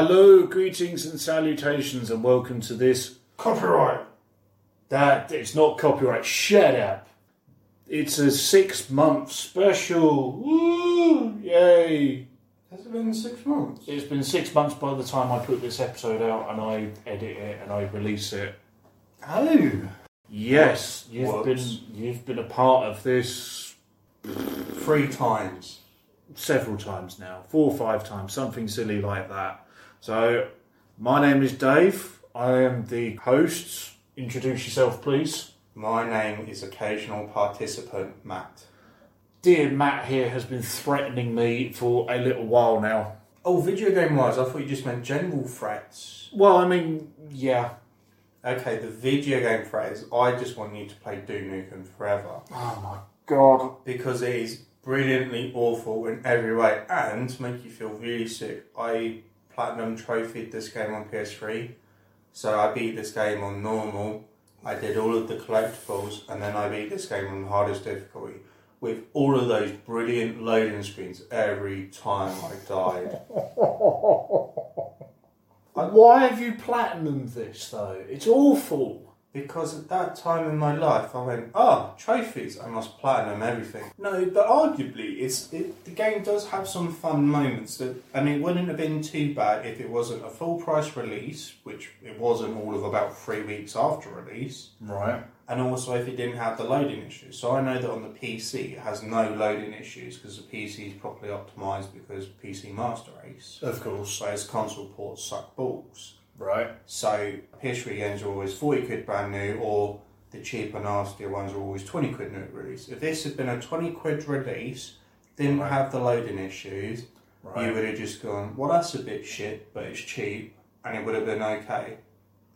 Hello, greetings and salutations, and welcome to this. Copyright. That it's not copyright. Shut up. It's a six-month special. Woo! Yay! Has it been six months? It's been six months by the time I put this episode out, and I edit it and I release it. Oh. Yes, you've Whoops. been you've been a part of this Three times. several times now, four or five times, something silly like that. So, my name is Dave. I am the host. Introduce yourself, please. My name is occasional participant Matt. Dear Matt here has been threatening me for a little while now. Oh, video game wise, I thought you just meant general threats. Well, I mean, yeah. Okay, the video game threat is I just want you to play Duke Nukem forever. Oh my god. Because it is brilliantly awful in every way and to make you feel really sick. I platinum trophied this game on PS3. So I beat this game on normal. I did all of the collectibles and then I beat this game on hardest difficulty with all of those brilliant loading screens every time I died. Why have you platinumed this though? It's awful. Because at that time in my life, I went, oh, trophies, I must platinum everything. No, but arguably, it's it, the game does have some fun moments, that, and it wouldn't have been too bad if it wasn't a full price release, which it wasn't all of about three weeks after release, Right. and also if it didn't have the loading issues. So I know that on the PC it has no loading issues because the PC is properly optimized because PC Master Race, Of course. whereas console ports suck balls. Right. So PS3 games are always 40 quid brand new, or the cheaper, nastier ones are always 20 quid new release. If this had been a 20 quid release, didn't Right. have the loading issues, Right. you would have just gone, well, that's a bit shit, but it's cheap, and it would have been okay.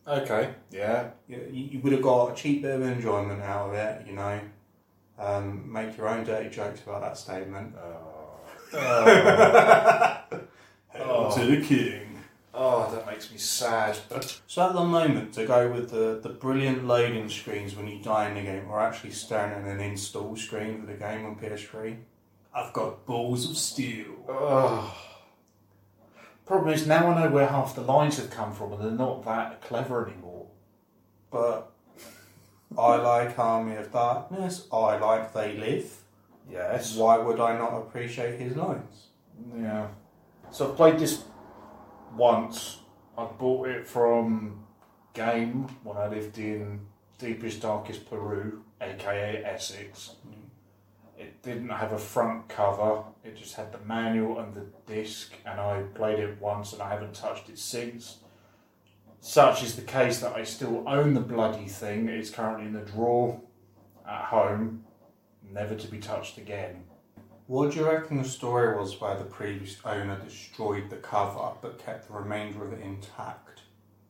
Okay. Yeah. You, you would have got a cheap bit of enjoyment out of it, you know. Um, make your own dirty jokes about that statement. Oh. to the king. Oh, that makes me sad. So at the moment, to go with the, the brilliant loading screens when you die in the game, or actually staring at an install screen for the game on PS3, I've got balls of steel. Oh. Problem is, now I know where half the lines have come from, and they're not that clever anymore. But I like Army of Darkness. I like They Live. Yes. Why would I not appreciate his lines? Yeah. So I've played this once. I bought it from Game when I lived in deepest, darkest Peru, aka Essex. It didn't have a front cover, it just had the manual and the disc, and I played it once and I haven't touched it since. Such is the case that I still own the bloody thing. It's currently in the drawer at home, never to be touched again. What do you reckon the story was where the previous owner destroyed the cover but kept the remainder of it intact?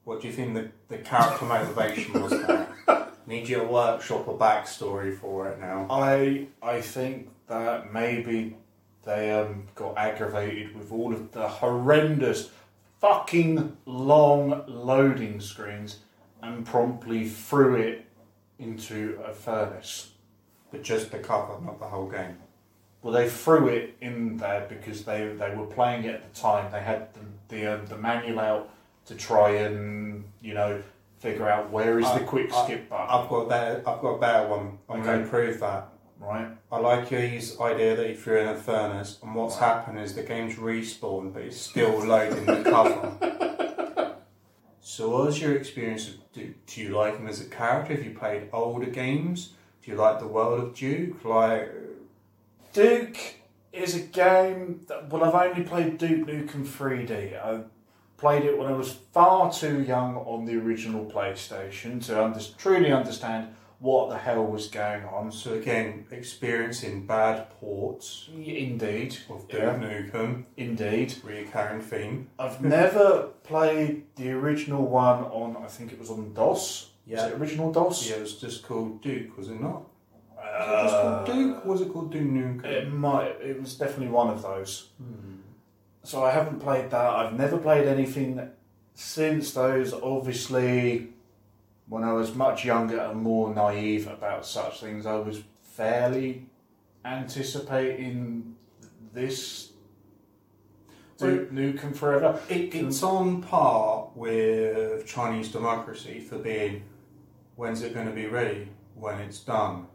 What do you think the, the character motivation was there? Need you a workshop or backstory for it now? I I think that maybe they um, got aggravated with all of the horrendous, fucking long loading screens and promptly threw it into a furnace. But just the cover, not the whole game. Well, they threw it in there because they they were playing it at the time. They had the the, um, the manual out to try and you know figure out where is the Uh, quick uh, skip button. I've got a better, I've got a better one. I'm Okay. going to prove that. right. I like his idea that you threw in a furnace, and what's happened is the game's respawned, but it's still loading the cover. So, what was your experience? Of, do, do you like him as a character? Have you played older games? Do you like the world of Duke? Like, Duke is a game that, well, I've only played Duke Nukem 3D. I played it when I was far too young on the original PlayStation to under, truly understand what the hell was going on. so again, experiencing bad ports Indeed. of Duke Yeah. Nukem, Indeed. recurring theme. I've never played the original one on, I think it was on DOS. Yeah. It original DOS? Yeah, it was just called Duke, was it not? Was it Uh, called Duke? Was it called Duke Nukem? It might. It was definitely one of those. Hmm. So I haven't played that. I've never played anything since those. Obviously, when I was much younger and more naive about such things, I was fairly anticipating this Duke Nukem Forever. It, it's on par with Chinese democracy for being when's it going to be ready? When it's done.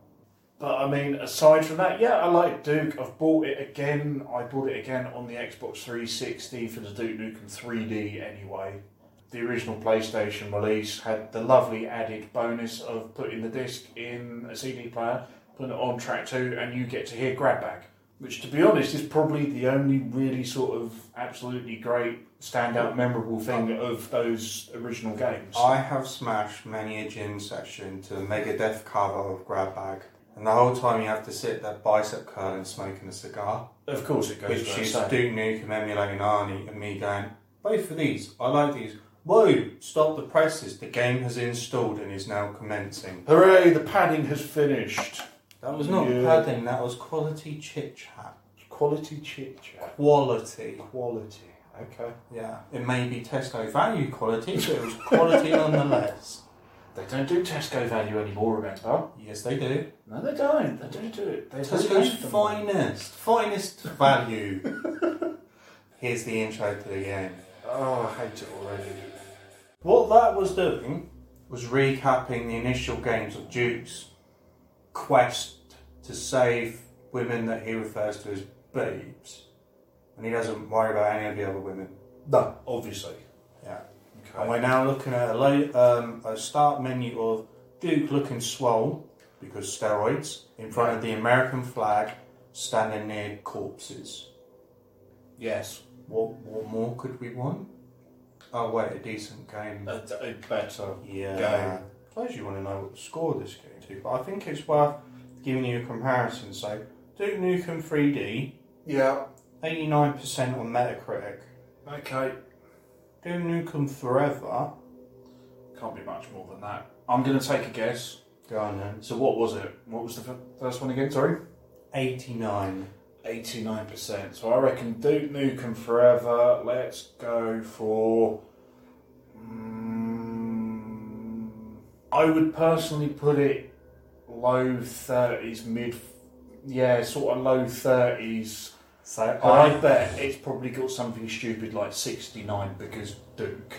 But I mean, aside from that, yeah, I like Duke. I've bought it again. I bought it again on the Xbox 360 for the Duke Nukem 3D anyway. The original PlayStation release had the lovely added bonus of putting the disc in a CD player, putting it on track two, and you get to hear grab bag. Which, to be honest, is probably the only really sort of absolutely great, standout, memorable thing of those original games. I have smashed many a gym session to the Megadeth cover of Grab Bag. And the whole time you have to sit there bicep curling smoking a cigar. Of course, it goes Which without is saying. Duke Nukem emulating Arnie and me going, both of these, I like these. Whoa, stop the presses, the game has installed and is now commencing. Hooray, the padding has finished. That was not Yeah. padding, that was quality chit chat. Quality chit chat. Quality. Quality. Okay. Yeah, it may be Tesco value quality, but it was quality nonetheless. They don't do Tesco value anymore, remember? Yes, they do. No, they don't. They don't do it. They Tesco's them. finest, finest value. Here's the intro to the game. Oh, I hate it already. What that was doing was recapping the initial games of Duke's quest to save women that he refers to as babes. And he doesn't worry about any of the other women. No, obviously. And we're now looking at a, um, a start menu of Duke looking swole, because steroids, in front of the American flag, standing near corpses. Yes. What, what more could we want? Oh, wait, a decent game. A, a better. Yeah. Game. I suppose you want to know what the score of this game to, but I think it's worth giving you a comparison. So, Duke Nukem 3D, Yeah. 89% on Metacritic. Okay. Duke Nukem Forever, Can't be much more than that. I'm going to take a guess. go on then, So, what was it? What was the f- first one again? Sorry? 89. 89%. So, I reckon Duke Nukem Forever. Let's go for. Mm, I would personally put it low 30s, mid. Yeah, sort of low 30s. So, I bet it's probably got something stupid like 69 because Duke.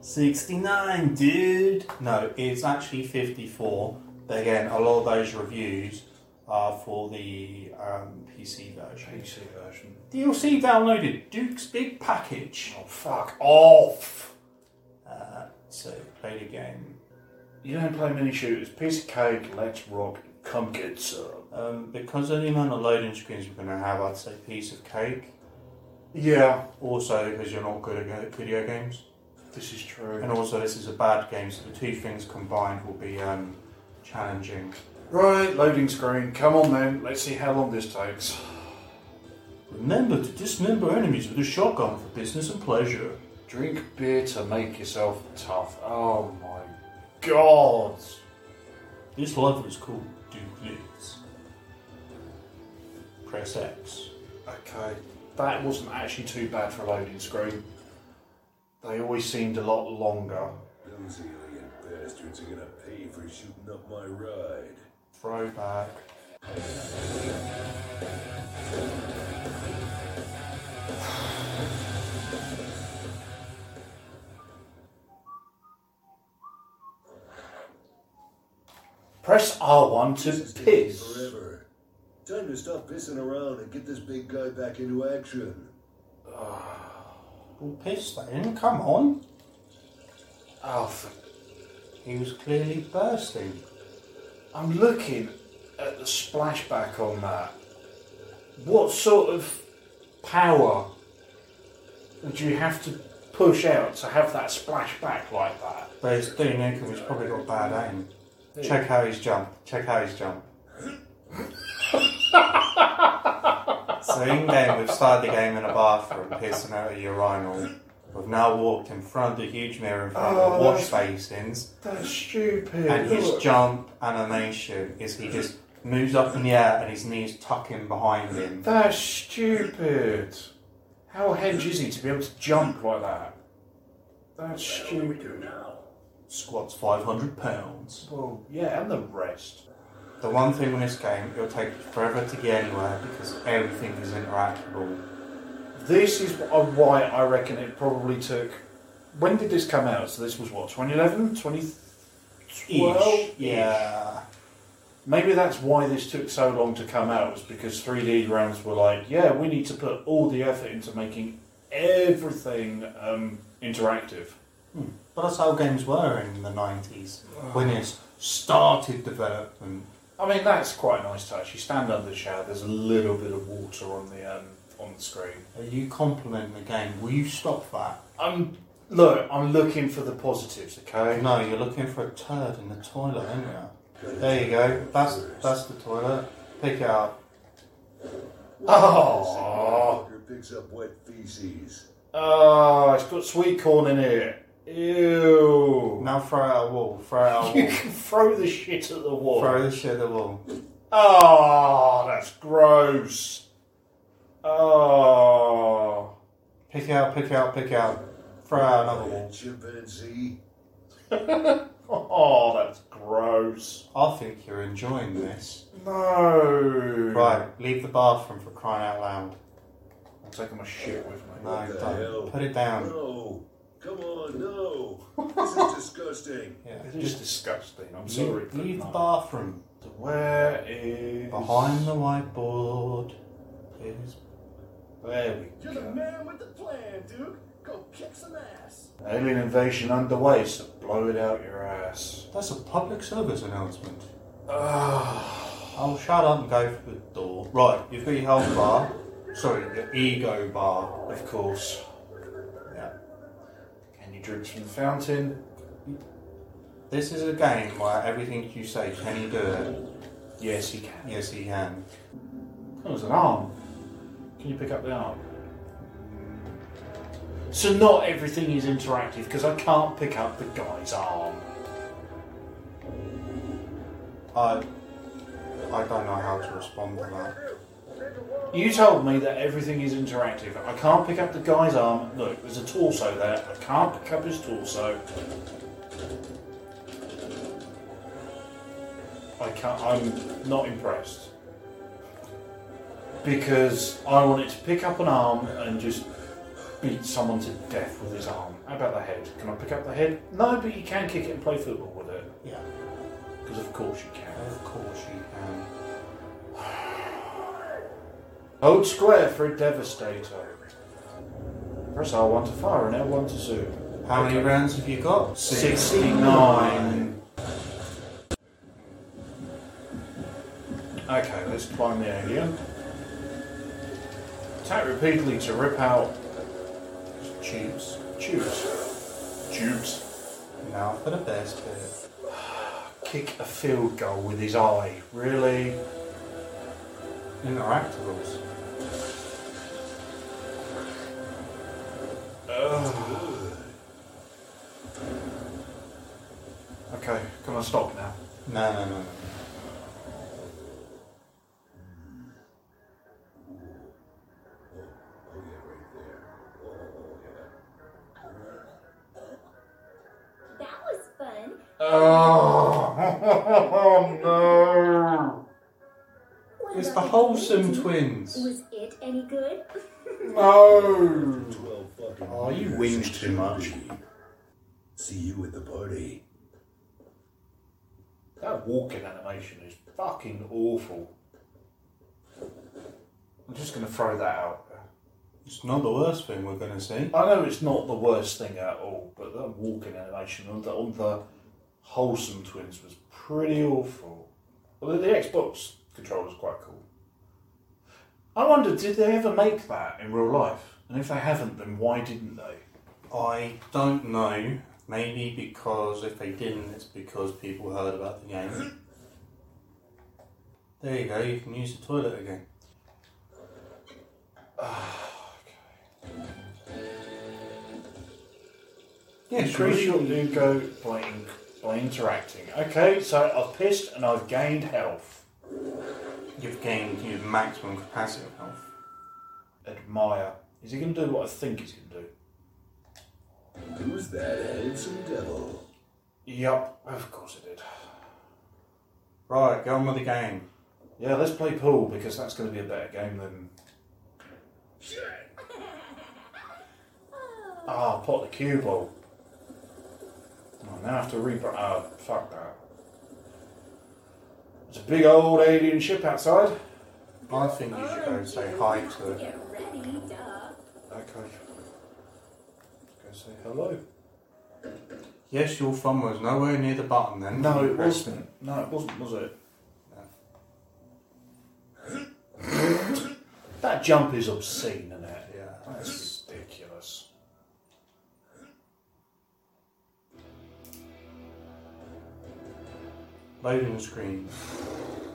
69, dude. No, it's actually 54. But again, a lot of those reviews are for the um, PC version. PC version. DLC downloaded Duke's Big Package. Oh, fuck off! Uh, so, play the game. You don't play mini shooters. Piece of cake, let's rock. Come get some. Um, because of the amount of loading screens we're going to have, I'd say piece of cake. Yeah, Also, because you're not good at video games. this is true. And also, this is a bad game, so the two things combined will be um, challenging. Right, loading screen. Come on then, let's see how long this takes. Remember to dismember enemies with a shotgun for business and pleasure. Drink beer to make yourself tough. Oh my god! This level is called Duke Lives. Press X. Okay, that wasn't actually too bad for a loading screen. They always seemed a lot longer. Those alien bastards are gonna pay for shooting up my ride. Throwback. Press R1 to This piss. forever. Time to stop pissing around and get this big guy back into action. Ah, well, piss then, come on. Oh, He was clearly bursting. I'm looking at the splashback on that. What sort of power would you have to push out to have that splashback like that? But it's Duke Nukem, he's probably got bad aim. Check how he's jumped. Check how he's jumped. so in game, we've started the game in a bathroom, pissing out a urinal. We've now walked in front of the huge mirror in front of Oh, the wash that's- basins, That's stupid. and his Look. jump animation is he just moves up in the air and his knees tuck in behind him. That's stupid. How hench is he to be able to jump like that? That's stupid. Squats 500 pounds. Well, yeah, and the rest. The one thing with this game, it'll take you forever to get anywhere because everything is interactable. this is why I reckon it probably took. When did this come out? So this was what 2011, 2012. Each. Yeah. Maybe that's why this took so long to come out. Was because 3D Realms were like, yeah, we need to put all the effort into making everything um, interactive. But that's how games were in the 90s. When it started development. I mean, that's quite a nice touch. You stand under the shower. There's a little bit of water on the um, on the screen. Are you complimenting the game? Will you stop that? I'm look. I'm looking for the positives. Okay. No, you're looking for a turd in the toilet, aren't you? There you go. That's that's the toilet. Pick it up. Oh. Fucker picks up wet feces. Oh, it's got sweet corn in it. Ew. Now throw it at a wall. Throw it at a You wall. can throw the shit at the wall. Throw the shit at the wall. Oh, that's gross. Oh. Pick it out, pick it out, pick it out. Throw it out another wall. Chimpanzee. Oh, that's gross. I think you're enjoying this. No. Right, leave the bathroom for crying out loud. I'm taking my shit with me. No, What the don't. hell? Put it down. No. Come on, no. This is disgusting. Yeah. It is just disgusting. I'm sorry. Leave, but leave the no. bathroom. Where is. Behind the whiteboard is There we go. You're the go. man with the plan, Duke. Go kick some ass. Alien invasion underway, so blow it out your ass. That's a public service announcement. Ah. I'll shut up and go for the door. Right, you've got your health bar. Sorry, your ego bar. of course. Can from the fountain? This is a game where everything you say, can he do it? Yes, he can. Yes, he can. Oh, it's an arm. Can you pick up the arm? So not everything is interactive because I can't pick up the guy's arm. I, I don't know how to respond to that. You told me that everything is interactive. I can't pick up the guy's arm. Look, there's a torso there. I can't pick up his torso. I can't. I'm not impressed because I wanted to pick up an arm and just beat someone to death with his arm. How about the head? Can I pick up the head? No, but you can kick it and play football with it Yeah, because of course you can. of course you can. Hold square for a devastator. Press R1 to fire and L1 to zoom. How many rounds have you got? 69. Okay, let's climb the alien. Attack repeatedly to rip out Tubes. tubes. Tubes. Now for the best bit. Kick a field goal with his eye. Really? Interactables. Oh, Ugh. Okay, can I stop now? No, no, no, no. Oh, yeah, right there. Oh. That was fun. Oh, oh, no! It's the Holsom it? twins. Was it any good? No! 12 fucking Years too much. See you at the party. That walking animation is fucking awful. I'm just going to throw that out. It's not the worst thing we're going to see. I know it's not the worst thing at all, but that walking animation on the, on the Holsom twins was pretty awful. Well, the Xbox controller was quite cool. I wonder, did they ever make that in real life? And if they haven't, then why didn't they? I don't know. Maybe because if they didn't, it's because people heard about the game. There you go, you can use the toilet again. Ah, yeah, Increase your sure. ego by, in- by interacting. Okay, so I've pissed and I've gained health. You've gained your maximum capacity of health. Admire. Is he going to do what I think he's going to do? Who's that handsome devil? Yep, of course it did. Right, go on with the game. Yeah, let's play pool because that's going to be a better game than. Ah, pot the cue ball. Oh, now I have to re. Ah, fuck that. There's a big old alien ship outside. I think you should go and say hi to it. Get ready, duh. Okay. Go say hello. Yes, your thumb was nowhere near the button then. No, it wasn't. No, it wasn't, was it? that jump is obscene, isn't it? Yeah. That's ridiculous. Loading screen.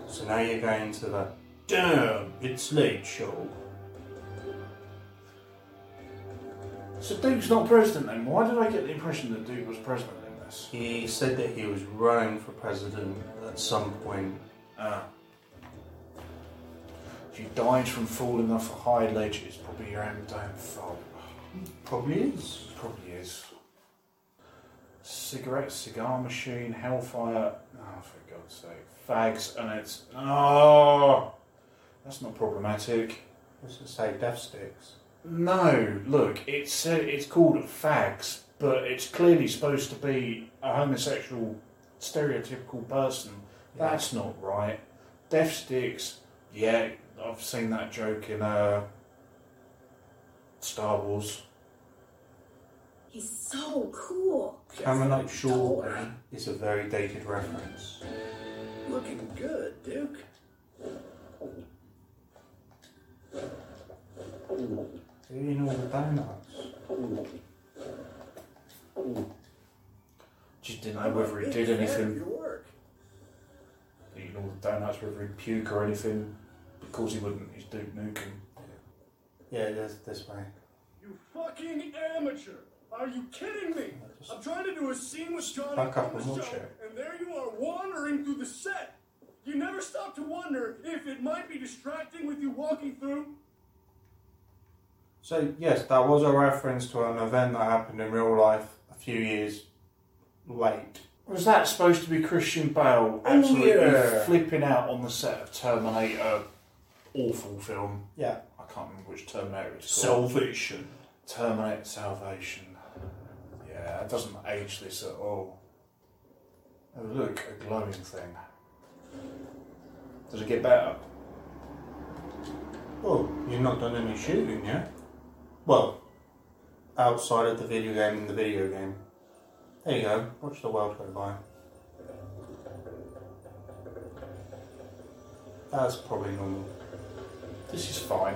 So now you're going to the damn, it's late show. So Duke's not president then? Why did I get the impression that Duke was president in this? He said that he was running for president at some point. Ah. If you died from falling off a high ledge, it's probably your own damn fault. Probably is. Probably is. Cigarette, cigar machine, hellfire. Oh, for God's sake. Fags, and it's. Oh! That's not problematic. What's it say? Death sticks. No, look, it's uh, it's called fags, but it's clearly supposed to be a homosexual, stereotypical person. That's not right. Death sticks, yeah, I've seen that joke in uh, Star Wars. He's so cool. Camelot Shortly is a very dated reference. Looking good, Duke. Eating all the donuts. Just didn't know whether he did Big fan of anything, Your work. eating all the donuts, whether he'd puke or anything. Of course he wouldn't, he's Duke Nukem. Yeah, this, this way. You fucking amateur! Are you kidding me? I'm trying to do a scene with Johnny Back up and watch show, it. and there you are wandering through the set. You never stop to wonder if it might be distracting with you walking through. So, yes, that was a reference to an event that happened in real life a few years late. Was that supposed to be Christian Bale oh, absolutely yeah. flipping out on the set of Terminator? Awful film. Yeah. I can't remember which Terminator it's called. Salvation. Terminator Salvation. Yeah, it doesn't age this at all. Oh, look, a glowing thing. Does it get better? Oh, you've not done any shooting yet? Well, outside of the video game and the video game. There you go. Watch the world go by. That's probably normal. This is fine.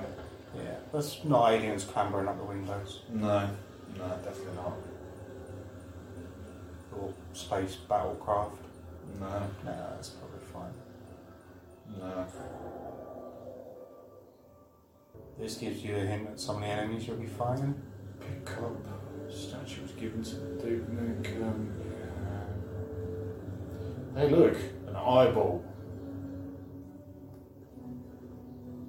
Yeah, that's not aliens clambering up the windows No, no, definitely not. or space battlecraft. No, No, that's probably fine. no. This gives you a hint at some of the enemies you'll be fighting. Pick up. Statue was given to Duke Nukem. Yeah. Hey, look, an eyeball.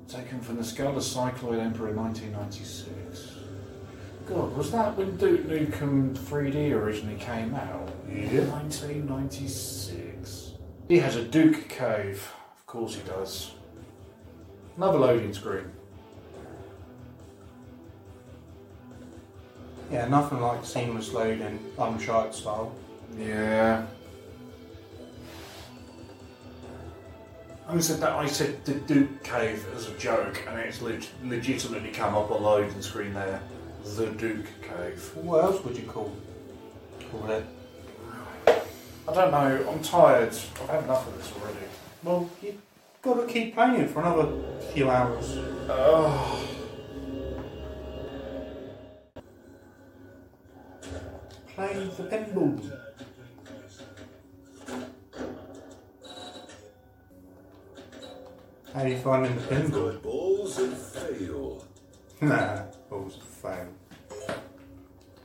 Taken from the skull of Cycloid Emperor in 1996. God, was that when Duke Nukem 3D originally came out? Yeah. 1996. He has a Duke cave. Of course he does. Another loading screen. Yeah, nothing like seamless loading, Uncharted style. Yeah. I said that I said the Duke Cave as a joke, and it's leg- legitimately come up on loading screen there. The Duke Cave. What else would you call, call it? I don't know. I'm tired. I've had enough of this already. Well, you've got to keep playing it for another few hours. Oh. Play the pinball. How are you finding the pinball? Balls and fail. Nah, balls of fail.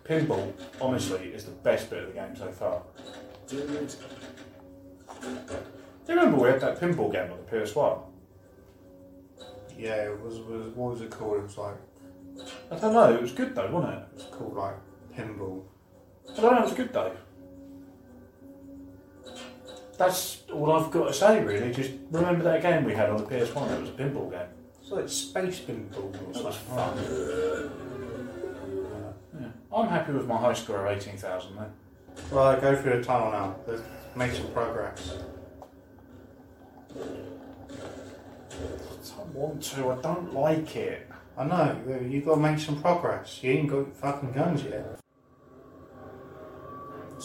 Pinball, honestly, is the best bit of the game so far. Damn. Do you remember we had that pinball game on the PS1? Yeah, it was, was what was it called? It was like I don't know. It was good though, wasn't it? it was called like pinball. I don't know. It was good though. That's all I've got to say, really. Just remember that game we had on the PS1. It was a pinball game. So It's space pinball or It was something. fun. Uh, yeah. I'm happy with my high score of 18,000 then. Right, go through the tunnel now. Let's make some progress. I don't want to, I don't like it. I know, You've got to make some progress. You ain't got fucking guns yet.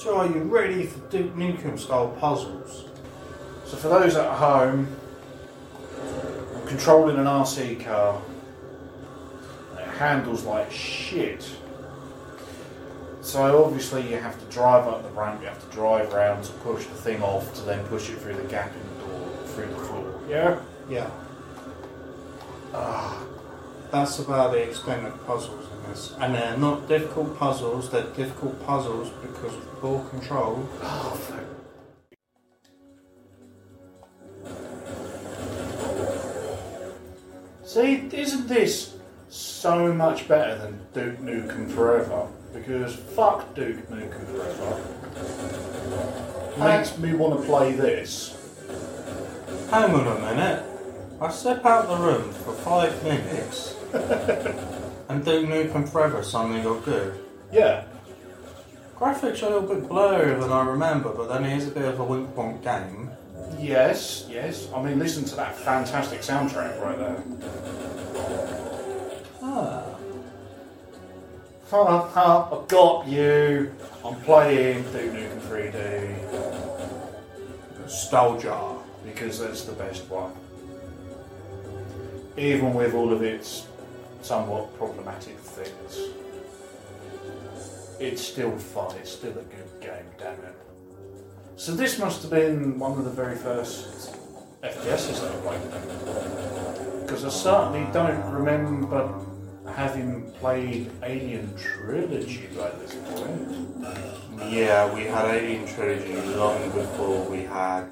So are you ready for Duke Nukem style puzzles? So for those at home, I'm controlling an RC car. It handles like shit. So obviously you have to drive up the ramp, you have to drive around to push the thing off to then push it through the gap in the door, through the floor. Yeah? Yeah. Ah, That's about the extent of puzzles And they're not difficult puzzles, they're difficult puzzles because of poor control. oh. See, isn't this so much better than Duke Nukem Forever? Because fuck Duke Nukem Forever. Makes me want to play this. Hang on a minute. I step out the room for five minutes and Duke Nukem Forever suddenly got good. Yeah, Graphics are a little bit blurrier than I remember, but then it is a bit of a wink wonk game. yes, yes. I mean, listen to that fantastic soundtrack right there. Ah. Ha ha, I got you. I'm playing Duke Nukem 3D Nostalgia. because that's the best one. Even with all of its somewhat problematic things, it's still fun. It's still a good game, damn it. So this must have been one of the very first FPSs I played. Because I certainly don't remember having played Alien Trilogy by this point. Yeah, we had Alien Trilogy long before we had.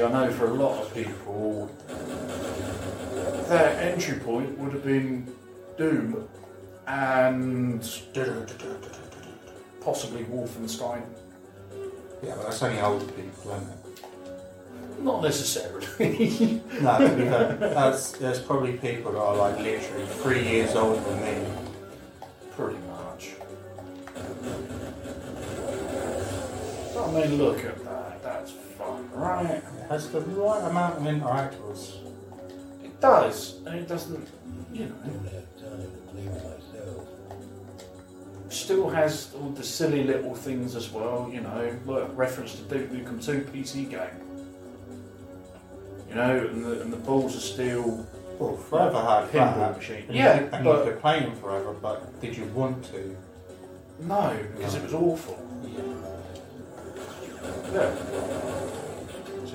Obviously I know for a lot of people their entry point would have been Doom and possibly Wolfenstein. Yeah, but that's only old people, isn't it? Not necessarily. No, to be fair, that's, there's probably people that are like literally three years older than me. Pretty much. I mean, look at that. That's fun, right? It has the right amount of interactors. It does, and it doesn't, you know. Still has all the silly little things as well, you know, like reference to Duke Nukem 2 PC game. You know, and the, and the balls are still Well, Forever had pinball that. machine. And Yeah, you, and but you could play them forever, but did you want to? no, because it was awful. Yeah.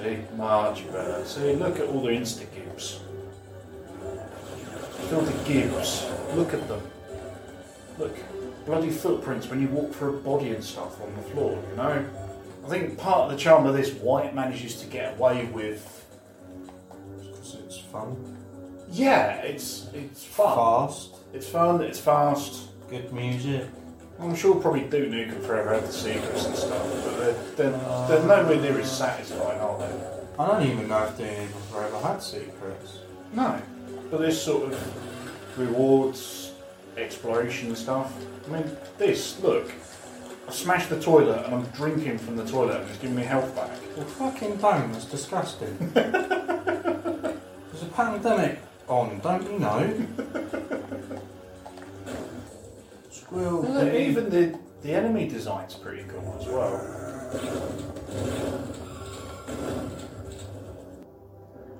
See, much better. See, look at all the insta gibs. Look at all the gibs. Look at them. Look, bloody footprints when you walk through a body and stuff on the floor. You know. I think part of the charm of this, why it manages to get away with. Because it's fun. Yeah, it's it's fun. Fast. It's fun. It's fast. Good music. I'm sure probably Duke Nukem Forever had the secrets and stuff, they're, they're, they're nowhere near as satisfying, are they? I don't even know if Duke Nukem Forever had secrets. No. But this sort of rewards exploration stuff. I mean, this, look. I smashed the toilet and I'm drinking from the toilet and it's giving me health back. Well, fucking don't. That's disgusting. There's a pandemic on, don't you know? Squirrel. Look, pig. even the, the enemy design's pretty cool as well.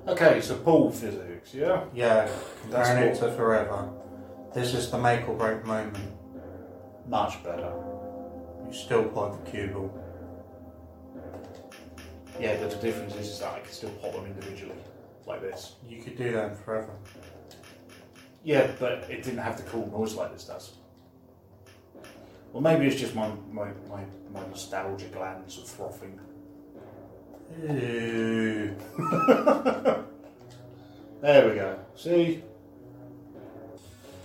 Okay, so pool physics, yeah? Yeah, That's comparing it what- to Forever. This is the make or break moment. Much better. You still play the cubal. Yeah, but the difference is, is that I can still pop them individually, like this. You could do that in Forever. Yeah, but it didn't have the cool noise like this does. Well, maybe it's just my, my, my, my nostalgia glands are frothing. Ew. There we go. See?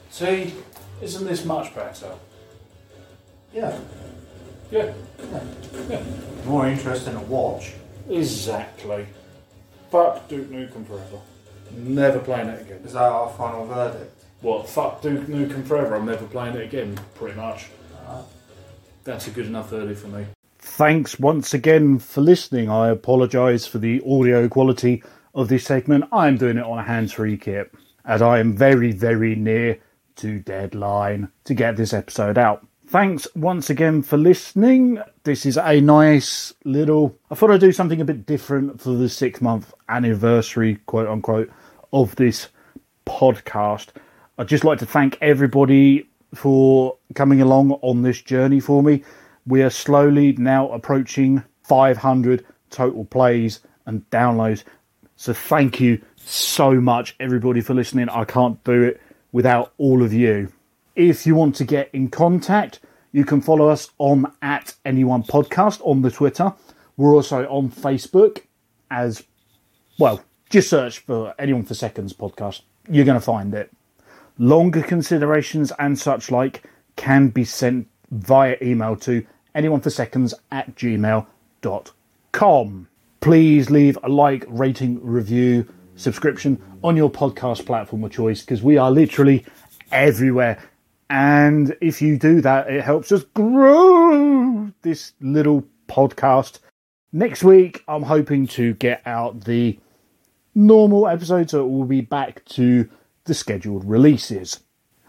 See? Isn't this much better? Yeah. Yeah. More interesting to watch. Exactly. Fuck Duke Nukem forever. Never playing it again. Is that our final verdict? What? Fuck Duke Nukem Forever. I'm never playing it again. Pretty much. That's a good enough verdict for me. Thanks once again for listening. I apologise for the audio quality of this segment. I'm doing it on a hands-free kit, as I am very, very near to deadline to get this episode out. Thanks once again for listening. This is a nice little. I thought I'd do something a bit different for the six month anniversary, quote unquote, of this podcast. I'd just like to thank everybody for coming along on this journey for me. We are slowly now approaching 500 total plays and downloads. So thank you so much, everybody, for listening. I can't do it without all of you. If you want to get in contact, you can follow us on at anyone podcast on the Twitter. We're also on Facebook as well. Just search for anyone for seconds podcast. You're going to find it. Longer considerations and such like can be sent via email to anyone for seconds at gmail.com. Please leave a like, rating, review, subscription on your podcast platform of choice because we are literally everywhere. And if you do that, it helps us grow this little podcast. Next week, I'm hoping to get out the normal episode, so it will be back to the scheduled releases.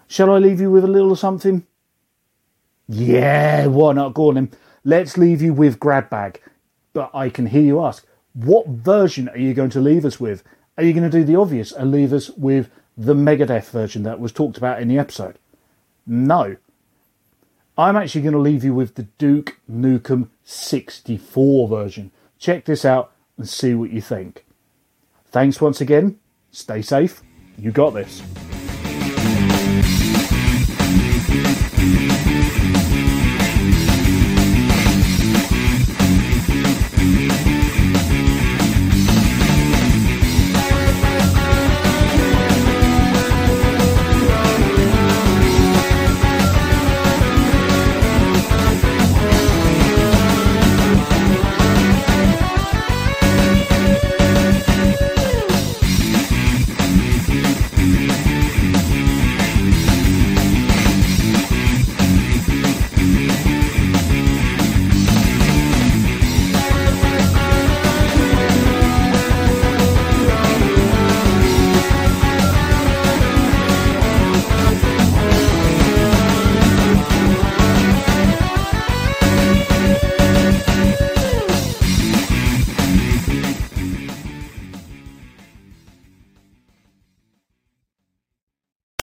Shall I leave you with a little something? Yeah, why not? Go. Let's leave you with Grab Bag. But I can hear you ask, what version are you going to leave us with? Are you going to do the obvious and leave us with the Megadeth version that was talked about in the episode? No. I'm actually going to leave you with the Duke Nukem 64 version. Check this out and see what you think. Thanks once again. Stay safe. You got this.